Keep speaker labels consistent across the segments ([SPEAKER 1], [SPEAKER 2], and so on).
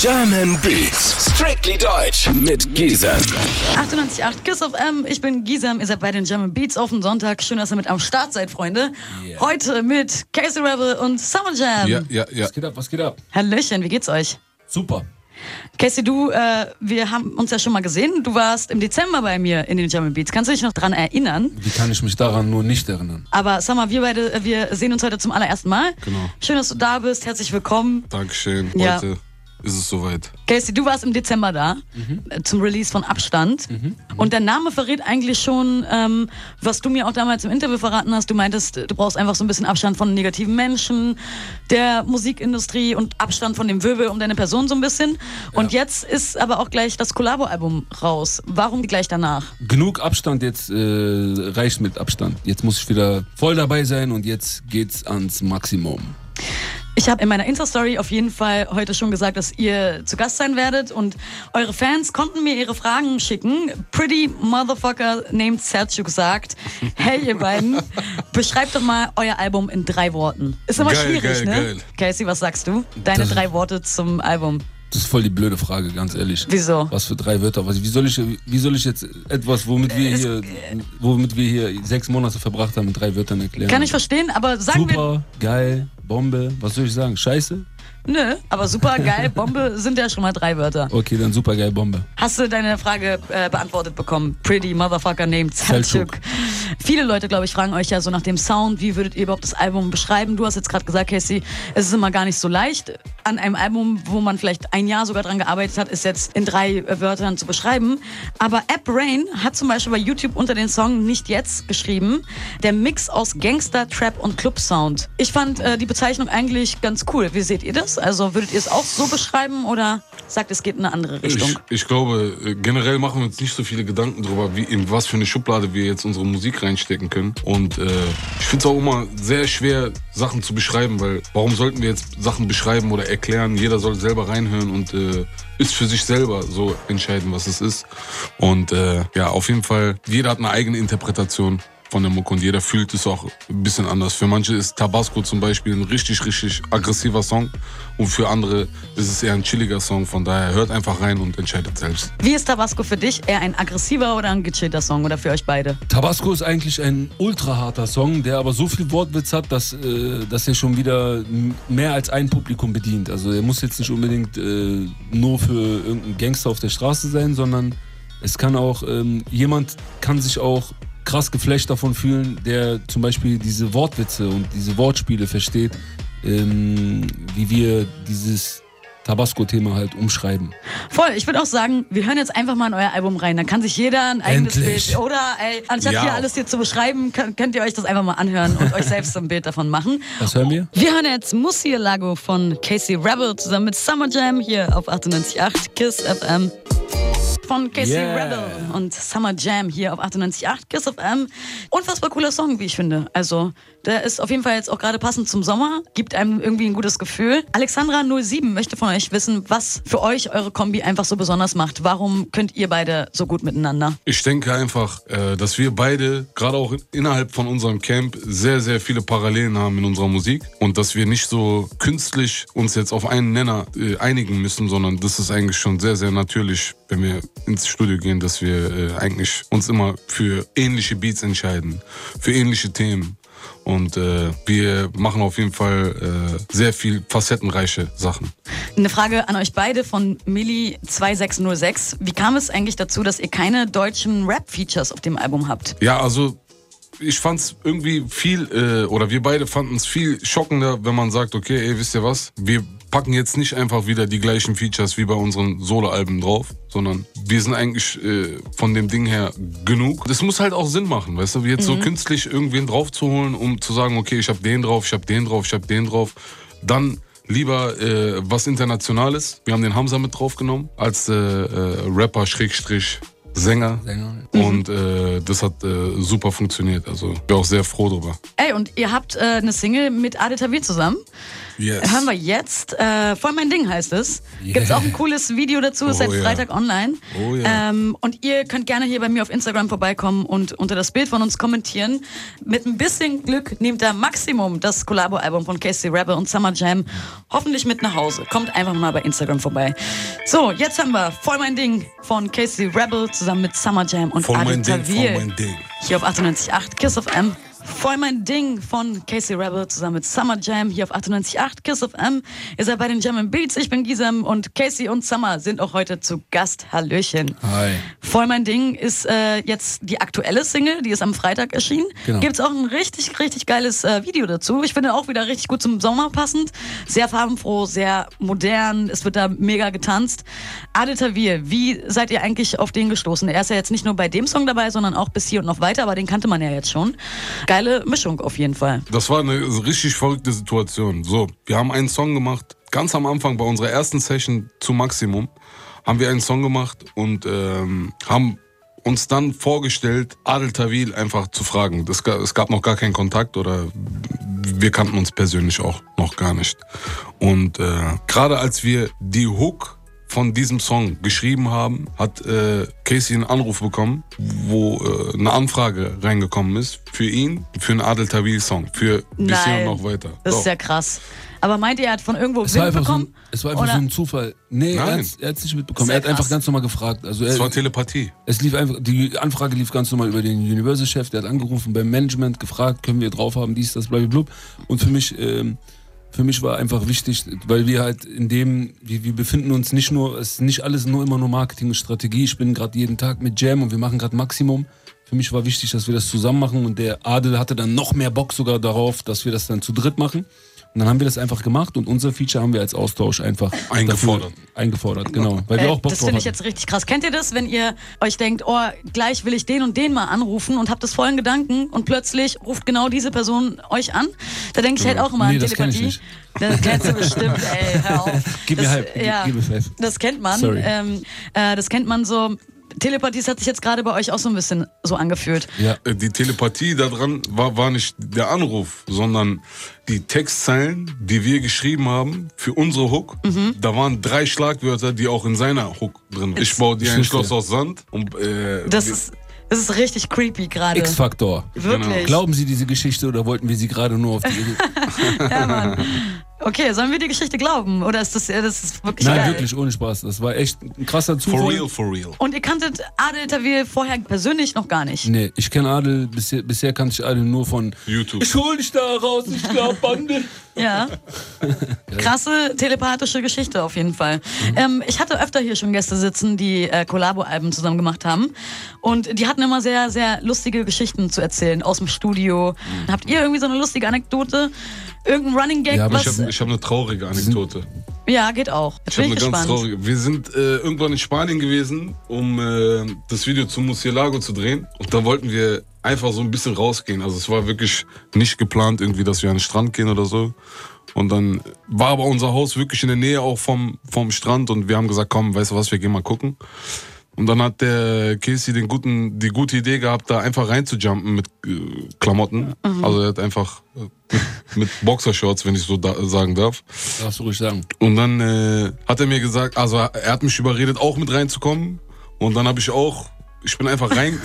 [SPEAKER 1] German Beats, strictly deutsch mit Gisem.
[SPEAKER 2] 98.8 Kiss of M. Ich bin Gisam. Ihr seid bei den German Beats auf dem Sonntag. Schön, dass ihr mit am Start seid, Freunde.
[SPEAKER 3] Yeah.
[SPEAKER 2] Heute mit Casey Rebel und Summer Jam.
[SPEAKER 4] Ja, ja, ja.
[SPEAKER 3] Was geht ab? Was geht ab?
[SPEAKER 2] Hallöchen, wie geht's euch?
[SPEAKER 3] Super.
[SPEAKER 2] Casey, du, äh, wir haben uns ja schon mal gesehen. Du warst im Dezember bei mir in den German Beats. Kannst du dich noch dran erinnern?
[SPEAKER 4] Wie kann ich mich daran nur nicht erinnern?
[SPEAKER 2] Aber Summer, wir beide, äh, wir sehen uns heute zum allerersten Mal.
[SPEAKER 4] Genau.
[SPEAKER 2] Schön, dass du da bist. Herzlich willkommen.
[SPEAKER 4] Dankeschön.
[SPEAKER 2] Ja.
[SPEAKER 4] Heute ist es soweit.
[SPEAKER 2] Casey, du warst im Dezember da äh, zum Release von Abstand. Und der Name verrät eigentlich schon, ähm, was du mir auch damals im Interview verraten hast. Du meintest, du brauchst einfach so ein bisschen Abstand von negativen Menschen, der Musikindustrie und Abstand von dem Wirbel um deine Person so ein bisschen. Und jetzt ist aber auch gleich das Collabo-Album raus. Warum gleich danach?
[SPEAKER 4] Genug Abstand, jetzt äh, reicht mit Abstand. Jetzt muss ich wieder voll dabei sein und jetzt geht's ans Maximum.
[SPEAKER 2] Ich habe in meiner Insta-Story auf jeden Fall heute schon gesagt, dass ihr zu Gast sein werdet und eure Fans konnten mir ihre Fragen schicken. Pretty Motherfucker named Selçuk sagt, hey ihr beiden, beschreibt doch mal euer Album in drei Worten. Ist immer
[SPEAKER 4] Geil,
[SPEAKER 2] schwierig,
[SPEAKER 4] geil,
[SPEAKER 2] ne?
[SPEAKER 4] geil.
[SPEAKER 2] Casey, was sagst du? Deine
[SPEAKER 4] Das-
[SPEAKER 2] drei Worte zum Album.
[SPEAKER 4] Das ist voll die blöde Frage, ganz ehrlich.
[SPEAKER 2] Wieso?
[SPEAKER 4] Was für drei Wörter? Was, wie, soll ich, wie soll ich jetzt etwas, womit wir hier, womit wir hier sechs Monate verbracht haben, mit drei Wörtern erklären?
[SPEAKER 2] Kann ich verstehen, aber sagen wir,
[SPEAKER 4] Super, geil, Bombe, was soll ich sagen? Scheiße?
[SPEAKER 2] nö, aber super, geil, Bombe sind ja schon mal drei Wörter.
[SPEAKER 4] Okay, dann super geil, Bombe.
[SPEAKER 2] Hast du deine Frage äh, beantwortet bekommen? Pretty Motherfucker named. Selçuk. Viele Leute, glaube ich, fragen euch ja so nach dem Sound, wie würdet ihr überhaupt das Album beschreiben? Du hast jetzt gerade gesagt, Casey, es ist immer gar nicht so leicht. An einem Album, wo man vielleicht ein Jahr sogar dran gearbeitet hat, ist jetzt in drei äh, Wörtern zu beschreiben. Aber App Rain hat zum Beispiel bei YouTube unter den Song Nicht Jetzt geschrieben, der Mix aus Gangster, Trap und Club-Sound. Ich fand äh, die Bezeichnung eigentlich ganz cool. Wie seht ihr das? Also würdet ihr es auch so beschreiben oder sagt, es geht in eine andere Richtung?
[SPEAKER 4] Ich, ich glaube, äh, generell machen wir uns nicht so viele Gedanken darüber, wie in was für eine Schublade wir jetzt unsere Musik reinstecken können. Und äh, ich finde es auch immer sehr schwer, Sachen zu beschreiben, weil warum sollten wir jetzt Sachen beschreiben oder erklären? Jeder soll selber reinhören und äh, ist für sich selber so entscheiden, was es ist. Und äh, ja, auf jeden Fall, jeder hat eine eigene Interpretation von der Mucke und jeder fühlt es auch ein bisschen anders. Für manche ist Tabasco zum Beispiel ein richtig, richtig aggressiver Song und für andere ist es eher ein chilliger Song. Von daher hört einfach rein und entscheidet selbst.
[SPEAKER 2] Wie ist Tabasco für dich? Eher ein aggressiver oder ein gechillter Song oder für euch beide?
[SPEAKER 4] Tabasco ist eigentlich ein ultra harter Song, der aber so viel Wortwitz hat, dass, äh, dass er schon wieder mehr als ein Publikum bedient. Also er muss jetzt nicht unbedingt äh, nur für irgendeinen Gangster auf der Straße sein, sondern es kann auch, ähm, jemand kann sich auch krass geflasht davon fühlen, der zum Beispiel diese Wortwitze und diese Wortspiele versteht, ähm, wie wir dieses Tabasco-Thema halt umschreiben.
[SPEAKER 2] Voll, ich würde auch sagen, wir hören jetzt einfach mal in euer Album rein. Dann kann sich jeder ein eigenes
[SPEAKER 4] Endlich.
[SPEAKER 2] Bild. Oder, ey, anstatt
[SPEAKER 4] Ja.
[SPEAKER 2] hier alles hier zu beschreiben, könnt, könnt ihr euch das einfach mal anhören und euch selbst ein Bild davon machen.
[SPEAKER 4] Was hören wir?
[SPEAKER 2] Wir hören jetzt Lago von Casey Rebel zusammen mit Summer Jam hier auf 98.8 KISS FM. Von Casey
[SPEAKER 4] Yeah.
[SPEAKER 2] Rebel und Summer Jam hier auf 98.8 KISS FM. Unfassbar cooler Song, wie ich finde. Also, der ist auf jeden Fall jetzt auch gerade passend zum Sommer, gibt einem irgendwie ein gutes Gefühl. Alexandra07 möchte von euch wissen, was für euch eure Kombi einfach so besonders macht. Warum könnt ihr beide so gut miteinander?
[SPEAKER 4] Ich denke einfach, äh, dass wir beide, gerade auch innerhalb von unserem Camp, sehr, sehr viele Parallelen haben in unserer Musik und dass wir nicht so künstlich uns jetzt auf einen Nenner äh, einigen müssen, sondern das ist eigentlich schon sehr, sehr natürlich, wenn wir ins Studio gehen, dass wir äh, eigentlich uns immer für ähnliche Beats entscheiden, für ähnliche Themen. Und äh, wir machen auf jeden Fall äh, sehr viel facettenreiche Sachen.
[SPEAKER 2] Eine Frage an euch beide von Milli2606. Wie kam es eigentlich dazu, dass ihr keine deutschen Rap-Features auf dem Album habt?
[SPEAKER 4] Ja, also ich fand's irgendwie viel, äh, oder wir beide fanden es viel schockender, wenn man sagt, okay, ey, wisst ihr was? Wir packen jetzt nicht einfach wieder die gleichen Features wie bei unseren Solo-Alben drauf, sondern wir sind eigentlich äh, von dem Ding her genug. Das muss halt auch Sinn machen, weißt du? Wie jetzt so künstlich irgendwen draufzuholen, um zu sagen, okay, ich hab den drauf, ich hab den drauf, ich hab den drauf. Dann lieber äh, was Internationales. Wir haben den Hamza mit draufgenommen als äh, äh, Rapper Schrägstrich Sänger. Und äh, das hat äh, super funktioniert. Also bin auch sehr froh drüber.
[SPEAKER 2] Ey, und ihr habt äh, eine Single mit Ade Tawil zusammen.
[SPEAKER 4] Yes.
[SPEAKER 2] hören wir jetzt. Äh, voll mein Ding heißt es.
[SPEAKER 3] Yeah.
[SPEAKER 2] Gibt's auch ein cooles Video dazu, ist
[SPEAKER 4] Oh
[SPEAKER 2] seit
[SPEAKER 4] ja.
[SPEAKER 2] Freitag online.
[SPEAKER 4] Oh ja.
[SPEAKER 2] ähm, und ihr könnt gerne hier bei mir auf Instagram vorbeikommen und unter das Bild von uns kommentieren. Mit ein bisschen Glück nehmt ihr Maximum das Collabo-Album von Casey Rebel und Summer Jam hoffentlich mit nach Hause. Kommt einfach mal bei Instagram vorbei. So, jetzt haben wir voll mein Ding von Casey Rebel zusammen mit Summer Jam und
[SPEAKER 4] Voll
[SPEAKER 2] Adel
[SPEAKER 4] mein Ding, voll mein Ding.
[SPEAKER 2] Hier auf 98.8 Kiss of M. Voll mein Ding von Casey Rebel zusammen mit Summer Jam hier auf 98.8 Kiss of M. Ihr seid bei den Jam Beats, ich bin Gisem und Casey und Summer sind auch heute zu Gast. Hallöchen.
[SPEAKER 3] Hi.
[SPEAKER 2] Voll mein Ding ist äh, jetzt die aktuelle Single, die ist am Freitag erschienen.
[SPEAKER 3] Genau.
[SPEAKER 2] Gibt's auch ein richtig, richtig geiles äh, Video dazu. Ich finde auch wieder richtig gut zum Sommer passend. Sehr farbenfroh, sehr modern. Es wird da mega getanzt. Adel Tawil, wie seid ihr eigentlich auf den gestoßen? Er ist ja jetzt nicht nur bei dem Song dabei, sondern auch bis hier und noch weiter, aber den kannte man ja jetzt schon. Geile Mischung auf jeden Fall.
[SPEAKER 4] Das war eine richtig verrückte Situation. So, wir haben einen Song gemacht, ganz am Anfang bei unserer ersten Session zu Maximum, haben wir einen Song gemacht und ähm, haben uns dann vorgestellt, Adel Tawil einfach zu fragen. Das, es gab noch gar keinen Kontakt oder wir kannten uns persönlich auch noch gar nicht. Und äh, gerade als wir die Hook von diesem Song geschrieben haben, hat äh, Casey einen Anruf bekommen, wo äh, eine Anfrage reingekommen ist für ihn, für einen Adel Tawil Song, für bis hier und noch weiter.
[SPEAKER 2] Das
[SPEAKER 4] So.
[SPEAKER 2] ist ja krass. Aber meint ihr, er hat von irgendwo
[SPEAKER 3] Es
[SPEAKER 2] Wind
[SPEAKER 3] einfach, so ein,
[SPEAKER 2] bekommen?
[SPEAKER 3] es war einfach
[SPEAKER 2] Oder-
[SPEAKER 3] so ein Zufall. Nee, er
[SPEAKER 4] Nein.
[SPEAKER 3] hat er hat's nicht mitbekommen.
[SPEAKER 2] Sehr
[SPEAKER 3] Er hat einfach
[SPEAKER 2] krass.
[SPEAKER 3] ganz normal gefragt. Also
[SPEAKER 4] Es war
[SPEAKER 3] er,
[SPEAKER 4] Telepathie.
[SPEAKER 3] es lief einfach, die Anfrage lief ganz normal über den Universal-Chef, der hat angerufen beim Management, gefragt, können wir drauf haben, dies, das, blablabla. Und für mich, ähm, für mich war einfach wichtig, weil wir halt in dem, wir, wir befinden uns nicht nur, es ist nicht alles nur immer nur Marketing und Strategie. Ich bin gerade jeden Tag mit Jam und wir machen gerade Maximum. Für mich war wichtig, dass wir das zusammen machen und der Adel hatte dann noch mehr Bock sogar darauf, dass wir das dann zu dritt machen. Und dann haben wir das einfach gemacht und unser Feature haben wir als Austausch einfach
[SPEAKER 4] Eingefordert.
[SPEAKER 3] Eingefordert, genau. Weil wir auch Bock
[SPEAKER 2] das finde ich jetzt richtig krass. Kennt ihr das, wenn ihr euch denkt, oh, gleich will ich den und den mal anrufen und habt das vollen Gedanken und plötzlich ruft genau diese Person euch an? Da denke ich halt auch immer
[SPEAKER 3] Nee,
[SPEAKER 2] an
[SPEAKER 3] das kenn ich
[SPEAKER 2] Telepathie.
[SPEAKER 3] nicht.
[SPEAKER 2] Das kennst du bestimmt, ey, hör auf.
[SPEAKER 3] Gib mir
[SPEAKER 2] das,
[SPEAKER 3] Hype, gib-
[SPEAKER 2] ja,
[SPEAKER 3] gib mir Five.
[SPEAKER 2] Das kennt man.
[SPEAKER 3] Sorry.
[SPEAKER 2] Ähm, äh, das kennt man so. Telepathie das hat sich jetzt gerade bei euch auch so ein bisschen so angefühlt.
[SPEAKER 3] Ja.
[SPEAKER 4] Äh, Die Telepathie daran war, war nicht der Anruf, sondern die Textzeilen, die wir geschrieben haben für unsere Hook.
[SPEAKER 2] Mhm.
[SPEAKER 4] Da waren drei Schlagwörter, die auch in seiner Hook drin. Ich baue dir ein. Schloss aus Sand. Und, äh,
[SPEAKER 2] Das ist, das ist richtig creepy gerade.
[SPEAKER 3] X-Faktor.
[SPEAKER 2] Wirklich.
[SPEAKER 3] Glauben Sie diese Geschichte oder wollten wir sie gerade nur auf die.
[SPEAKER 2] Ja, Mann. Okay, sollen wir die Geschichte glauben? Oder ist das, das ist wirklich
[SPEAKER 3] Nein,
[SPEAKER 2] geil?
[SPEAKER 3] wirklich, ohne Spaß. Das war echt ein krasser Zufall.
[SPEAKER 4] for real, for real.
[SPEAKER 2] Und ihr kanntet Adel Tawil vorher persönlich noch gar nicht.
[SPEAKER 3] Nee, ich kenne Adel, bisher, bisher kannte ich Adel nur von
[SPEAKER 4] YouTube.
[SPEAKER 3] Ich hol dich da raus, ich glaub Bande.
[SPEAKER 2] Ja. Krasse telepathische Geschichte auf jeden Fall. Ähm, ich hatte öfter hier schon Gäste sitzen, die äh, Collabo-Alben zusammen gemacht haben. Und die hatten immer sehr, sehr lustige Geschichten zu erzählen aus dem Studio. Habt ihr irgendwie so eine lustige Anekdote? Irgendein Running Gag?
[SPEAKER 3] Ja, aber
[SPEAKER 4] Ich
[SPEAKER 2] was,
[SPEAKER 4] habe ich hab eine traurige Anekdote.
[SPEAKER 2] ja, geht auch. Jetzt
[SPEAKER 4] Ich habe
[SPEAKER 2] bin
[SPEAKER 4] eine
[SPEAKER 2] ich
[SPEAKER 4] ganz
[SPEAKER 2] gespannt.
[SPEAKER 4] traurige. Wir sind äh, irgendwann in Spanien gewesen, um äh, das Video zu Murcielago zu drehen. Und da wollten wir einfach so ein bisschen rausgehen. Also es war wirklich nicht geplant, irgendwie, dass wir an den Strand gehen oder so. Und dann war aber unser Haus wirklich in der Nähe auch vom, vom Strand und wir haben gesagt, komm, weißt du was, wir gehen mal gucken. Und dann hat der Casey den guten, die gute Idee gehabt, da einfach reinzujumpen mit äh, Klamotten. Also er hat einfach äh, mit, mit Boxershorts, wenn ich so da, sagen darf.
[SPEAKER 3] Darfst du ruhig sagen.
[SPEAKER 4] Und dann äh, hat er mir gesagt, also er hat mich überredet, auch mit reinzukommen. Und dann habe ich auch, ich bin einfach rein,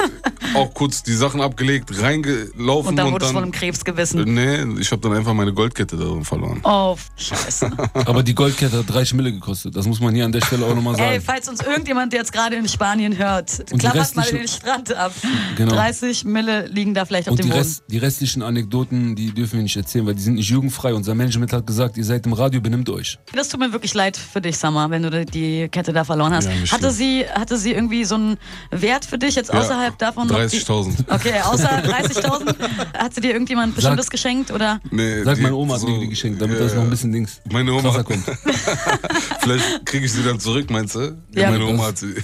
[SPEAKER 4] auch kurz die Sachen abgelegt, reingelaufen
[SPEAKER 2] Und dann
[SPEAKER 4] und
[SPEAKER 2] wurde es von einem Krebs gewissen.
[SPEAKER 4] Nee, ich habe dann einfach meine Goldkette darin verloren.
[SPEAKER 2] Oh, scheiße.
[SPEAKER 3] Aber die Goldkette hat 30 Mille gekostet. Das muss man hier an der Stelle auch nochmal sagen.
[SPEAKER 2] Ey, falls uns irgendjemand, der jetzt gerade in Spanien hört,
[SPEAKER 3] die
[SPEAKER 2] klappert mal den Strand ab.
[SPEAKER 3] Genau.
[SPEAKER 2] 30 Mille liegen da vielleicht auf
[SPEAKER 3] und
[SPEAKER 2] dem
[SPEAKER 3] die,
[SPEAKER 2] Boden.
[SPEAKER 3] Rest, die restlichen Anekdoten, die dürfen wir nicht erzählen, weil die sind nicht jugendfrei. Unser Management hat gesagt, ihr seid im Radio, benimmt euch.
[SPEAKER 2] Das tut mir wirklich leid für dich, Summer, wenn du die Kette da verloren hast.
[SPEAKER 4] Ja,
[SPEAKER 2] hatte, sie, hatte sie irgendwie so einen Wert für dich jetzt außerhalb davon? ob die-
[SPEAKER 4] 30.000.
[SPEAKER 2] Okay, außer 30.000? Hat sie dir irgendjemand Bestimmtes geschenkt? Oder?
[SPEAKER 4] Nee,
[SPEAKER 3] Sag,
[SPEAKER 4] die-
[SPEAKER 3] meine Oma hat
[SPEAKER 4] so-
[SPEAKER 3] mir die geschenkt, damit
[SPEAKER 4] Ja,
[SPEAKER 3] das noch ein
[SPEAKER 4] ja.
[SPEAKER 3] bisschen Dings
[SPEAKER 4] Meine Oma hat,
[SPEAKER 3] kommt.
[SPEAKER 4] vielleicht kriege ich sie dann zurück, meinst du?
[SPEAKER 2] Ja.
[SPEAKER 4] meine Oma hat sie.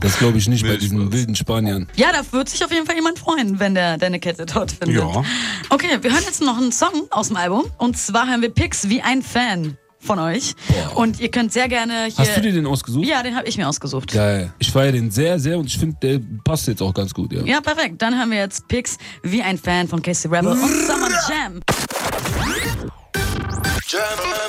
[SPEAKER 3] Das glaube ich nicht
[SPEAKER 4] Nee,
[SPEAKER 3] bei diesen
[SPEAKER 4] Spaß.
[SPEAKER 3] wilden Spaniern.
[SPEAKER 2] Ja, da wird sich auf jeden Fall jemand freuen, wenn der deine Kette dort findet.
[SPEAKER 4] Ja.
[SPEAKER 2] Okay, wir hören jetzt noch einen Song aus dem Album. Und zwar hören wir Pix wie ein Fan von euch.
[SPEAKER 3] Boah.
[SPEAKER 2] Und ihr könnt sehr gerne hier.
[SPEAKER 3] Hast du dir den ausgesucht?
[SPEAKER 2] Ja, den habe ich mir ausgesucht.
[SPEAKER 3] Geil. Ich feiere den sehr, sehr und ich finde, der passt jetzt auch ganz gut, ja.
[SPEAKER 2] Ja, perfekt. Dann hören wir jetzt Pix wie ein Fan von Casey Rebel und Summer Jam.
[SPEAKER 1] German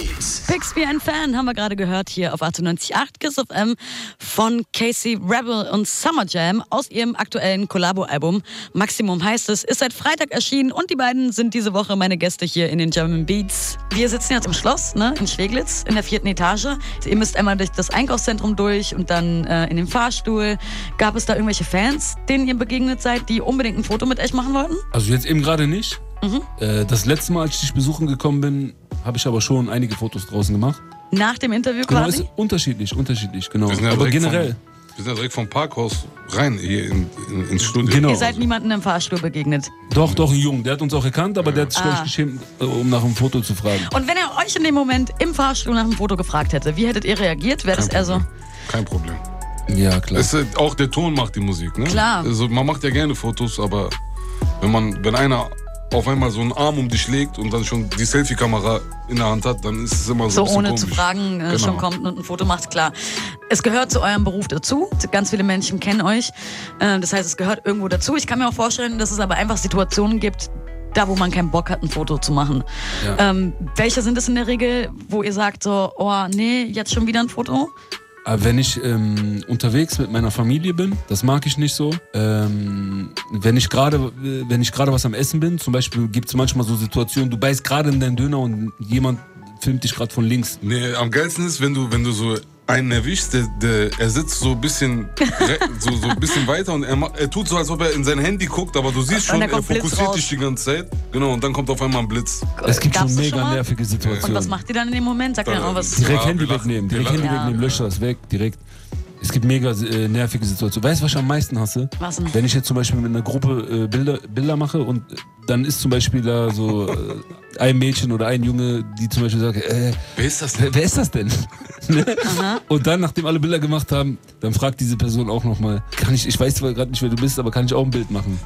[SPEAKER 1] Beats.
[SPEAKER 2] Pix wie ein Fan haben wir gerade gehört hier auf 98.8 Kiss FM von Casey Rebel und Summer Jam aus ihrem aktuellen Collabo-Album. Maximum heißt es, ist seit Freitag erschienen und die beiden sind diese Woche meine Gäste hier in den German Beats. Wir sitzen jetzt im Schloss, ne, in Schweglitz, in der vierten Etage. Ihr müsst einmal durch das Einkaufszentrum durch und dann äh, in den Fahrstuhl. Gab es da irgendwelche Fans, denen ihr begegnet seid, die unbedingt ein Foto mit euch machen wollten?
[SPEAKER 3] Also jetzt eben gerade nicht.
[SPEAKER 2] Mhm.
[SPEAKER 3] Äh, das letzte Mal, als ich dich besuchen gekommen bin, habe ich aber schon einige Fotos draußen gemacht.
[SPEAKER 2] Nach dem Interview
[SPEAKER 3] Genau,
[SPEAKER 2] quasi?
[SPEAKER 3] ist unterschiedlich, unterschiedlich, genau.
[SPEAKER 4] Wir sind ja
[SPEAKER 3] Aber
[SPEAKER 4] direkt
[SPEAKER 3] generell,
[SPEAKER 4] Vom, wir sind ja direkt vom Parkhaus rein hier in, in, ins Studio.
[SPEAKER 3] Genau.
[SPEAKER 2] Ihr seid niemandem im Fahrstuhl begegnet.
[SPEAKER 3] doch, doch, ein Jung, der hat uns auch erkannt, aber der hat sich,
[SPEAKER 2] Ah.
[SPEAKER 3] geschämt, äh, um nach einem Foto zu fragen.
[SPEAKER 2] Und wenn er euch in dem Moment im Fahrstuhl nach einem Foto gefragt hätte, wie hättet ihr reagiert? Wäre das
[SPEAKER 4] Kein
[SPEAKER 2] eher so?
[SPEAKER 4] Problem. Kein Problem.
[SPEAKER 3] Ja, klar.
[SPEAKER 4] Es ist, auch der Ton macht die Musik, ne?
[SPEAKER 2] Klar.
[SPEAKER 4] Also man macht ja gerne Fotos, aber wenn man, wenn einer auf einmal so einen Arm um dich legt und dann schon die Selfie-Kamera in der Hand hat, dann ist es immer so,
[SPEAKER 2] so ohne
[SPEAKER 4] komisch.
[SPEAKER 2] zu fragen äh,
[SPEAKER 4] Genau.
[SPEAKER 2] schon kommt und ein Foto macht, klar. Es gehört zu eurem Beruf dazu. Ganz viele Menschen kennen euch. Äh, das heißt, es gehört irgendwo dazu. Ich kann mir auch vorstellen, dass es aber einfach Situationen gibt, da wo man keinen Bock hat, ein Foto zu machen.
[SPEAKER 3] Ja.
[SPEAKER 2] Ähm, welche sind es in der Regel, wo ihr sagt so, oh nee, jetzt schon wieder ein Foto?
[SPEAKER 3] Aber wenn ich ähm, unterwegs mit meiner Familie bin, das mag ich nicht so. Ähm, wenn ich gerade äh, wenn ich gerade was am Essen bin, zum Beispiel gibt es manchmal so Situationen, du beißt gerade in deinen Döner und jemand filmt dich gerade von links.
[SPEAKER 4] Nee, am geilsten ist, wenn du, wenn du so einen erwischst, der, der, er sitzt so ein bisschen, so, so ein bisschen weiter und er, er tut so, als ob er in sein Handy guckt, aber du siehst
[SPEAKER 2] Und
[SPEAKER 4] schon, er fokussiert dich die ganze Zeit. Genau, und dann kommt auf einmal ein Blitz.
[SPEAKER 3] Es gibt
[SPEAKER 2] Gab's
[SPEAKER 3] schon mega
[SPEAKER 2] mal?
[SPEAKER 3] nervige
[SPEAKER 2] Und
[SPEAKER 3] Situationen.
[SPEAKER 2] was macht ihr dann in dem Moment? Sagt ihr dann auch was?
[SPEAKER 3] Direkt
[SPEAKER 4] Ja,
[SPEAKER 3] Handy wegnehmen, direkt Handy wegnehmen, löscht das weg, direkt. Es gibt mega äh, nervige Situationen. Weißt du, was ich am meisten hasse?
[SPEAKER 2] Was denn?
[SPEAKER 3] Wenn ich jetzt zum Beispiel mit einer Gruppe äh, Bilder, Bilder mache und dann ist zum Beispiel da so äh, ein Mädchen oder ein Junge, die zum Beispiel sagt, äh,
[SPEAKER 4] Wer ist das denn?
[SPEAKER 3] wer, wer ist das denn? Ne? und dann, nachdem alle Bilder gemacht haben, dann fragt diese Person auch nochmal, kann ich, ich weiß zwar gerade nicht, wer du bist, aber kann ich auch ein Bild machen?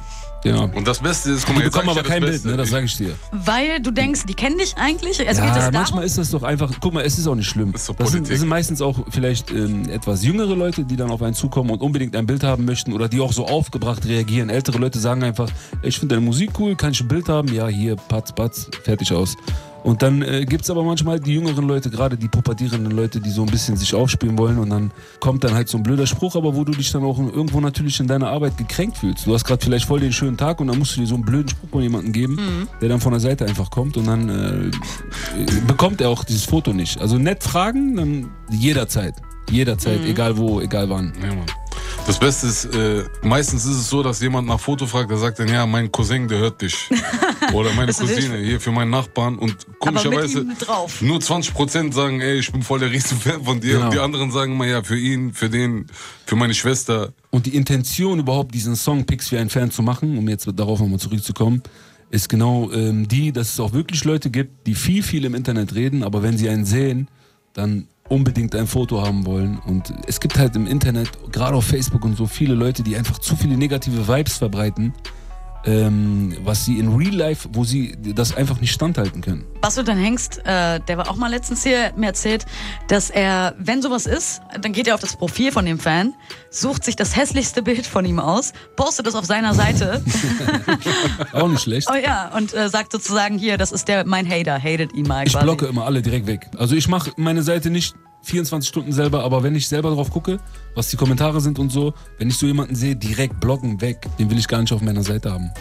[SPEAKER 3] Genau.
[SPEAKER 4] Und das Beste ist, guck
[SPEAKER 3] Die
[SPEAKER 4] mal,
[SPEAKER 3] bekommen aber kein
[SPEAKER 4] das
[SPEAKER 3] Bild, ne? das sage ich dir.
[SPEAKER 2] Weil du denkst, die kennen dich eigentlich? Also geht
[SPEAKER 3] Ja,
[SPEAKER 2] es darum?
[SPEAKER 3] manchmal ist das doch einfach, guck mal, es ist auch nicht schlimm.
[SPEAKER 4] Ist doch
[SPEAKER 3] das, sind, das sind meistens auch vielleicht ähm, etwas jüngere Leute, die dann auf einen zukommen und unbedingt ein Bild haben möchten oder die auch so aufgebracht reagieren. Ältere Leute sagen einfach, ich finde deine Musik cool, kann ich ein Bild haben? Ja, hier, patz, patz, fertig aus. Und dann äh, gibt es aber manchmal die jüngeren Leute, gerade die pubertierenden Leute, die so ein bisschen sich aufspielen wollen und dann kommt dann halt so ein blöder Spruch, aber wo du dich dann auch irgendwo natürlich in deiner Arbeit gekränkt fühlst. Du hast gerade vielleicht voll den schönen Tag und dann musst du dir so einen blöden Spruch von jemandem geben, der dann von der Seite einfach kommt und dann äh, äh, bekommt er auch dieses Foto nicht. Also nett fragen, dann jederzeit. Jederzeit, egal wo, egal wann.
[SPEAKER 4] Ja, Mann. Das Beste ist, äh, meistens ist es so, dass jemand nach Foto fragt, der sagt dann, ja, mein Cousin, der hört dich. Oder meine Cousine, hier für meinen Nachbarn. Und komischerweise nur 20% sagen, ey, ich bin voll der Riesenfan von dir.
[SPEAKER 3] Genau.
[SPEAKER 4] Und die anderen sagen immer, ja, für ihn, für den, für meine Schwester.
[SPEAKER 3] Und die Intention überhaupt, diesen Song Pix für einen Fan zu machen, um jetzt darauf nochmal zurückzukommen, ist genau ähm, die, dass es auch wirklich Leute gibt, die viel, viel im Internet reden, aber wenn sie einen sehen, dann unbedingt ein Foto haben wollen. Und es gibt halt im Internet, gerade auf Facebook und so, viele Leute, die einfach zu viele negative Vibes verbreiten, ähm, was sie in Real Life, wo sie das einfach nicht standhalten können.
[SPEAKER 2] Basso, dein Hengst, äh, der war auch mal letztens hier, mir erzählt, dass er, wenn sowas ist, dann geht er auf das Profil von dem Fan, sucht sich das hässlichste Bild von ihm aus, postet das auf seiner Seite.
[SPEAKER 3] Auch nicht schlecht.
[SPEAKER 2] oh ja, und äh, sagt sozusagen hier, das ist der mein Hater, hatet ihn mal
[SPEAKER 3] Ich
[SPEAKER 2] quasi.
[SPEAKER 3] blocke immer alle direkt weg. Also ich mache meine Seite nicht 24 Stunden selber, aber wenn ich selber drauf gucke, was die Kommentare sind und so, wenn ich so jemanden sehe, direkt blocken, weg. Den will ich gar nicht auf meiner Seite haben.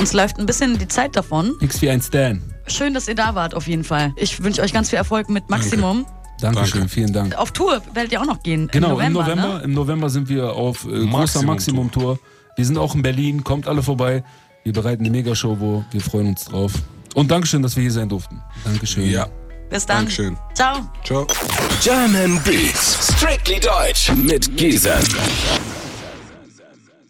[SPEAKER 2] Uns läuft ein bisschen die Zeit davon.
[SPEAKER 3] Nix wie ein Stan.
[SPEAKER 2] Schön, dass ihr da wart, auf jeden Fall. Ich wünsche euch ganz viel Erfolg mit Maximum.
[SPEAKER 3] Dankeschön,
[SPEAKER 4] Danke.
[SPEAKER 3] vielen Dank.
[SPEAKER 2] Auf Tour werdet ihr auch noch gehen.
[SPEAKER 3] Genau,
[SPEAKER 2] Im November.
[SPEAKER 3] im November,
[SPEAKER 2] Ne?
[SPEAKER 3] im November sind wir auf äh, großer
[SPEAKER 4] Maximum-Tour.
[SPEAKER 3] Maximum-Tour. Wir sind auch in Berlin, kommt alle vorbei. Wir bereiten eine Megashow, wo wir freuen uns drauf. Und Dankeschön, dass wir hier sein durften. Dankeschön.
[SPEAKER 4] Ja.
[SPEAKER 2] Bis dann.
[SPEAKER 4] Dankeschön.
[SPEAKER 2] Ciao.
[SPEAKER 4] Ciao.
[SPEAKER 1] German Beats. Strictly Deutsch mit Giesen.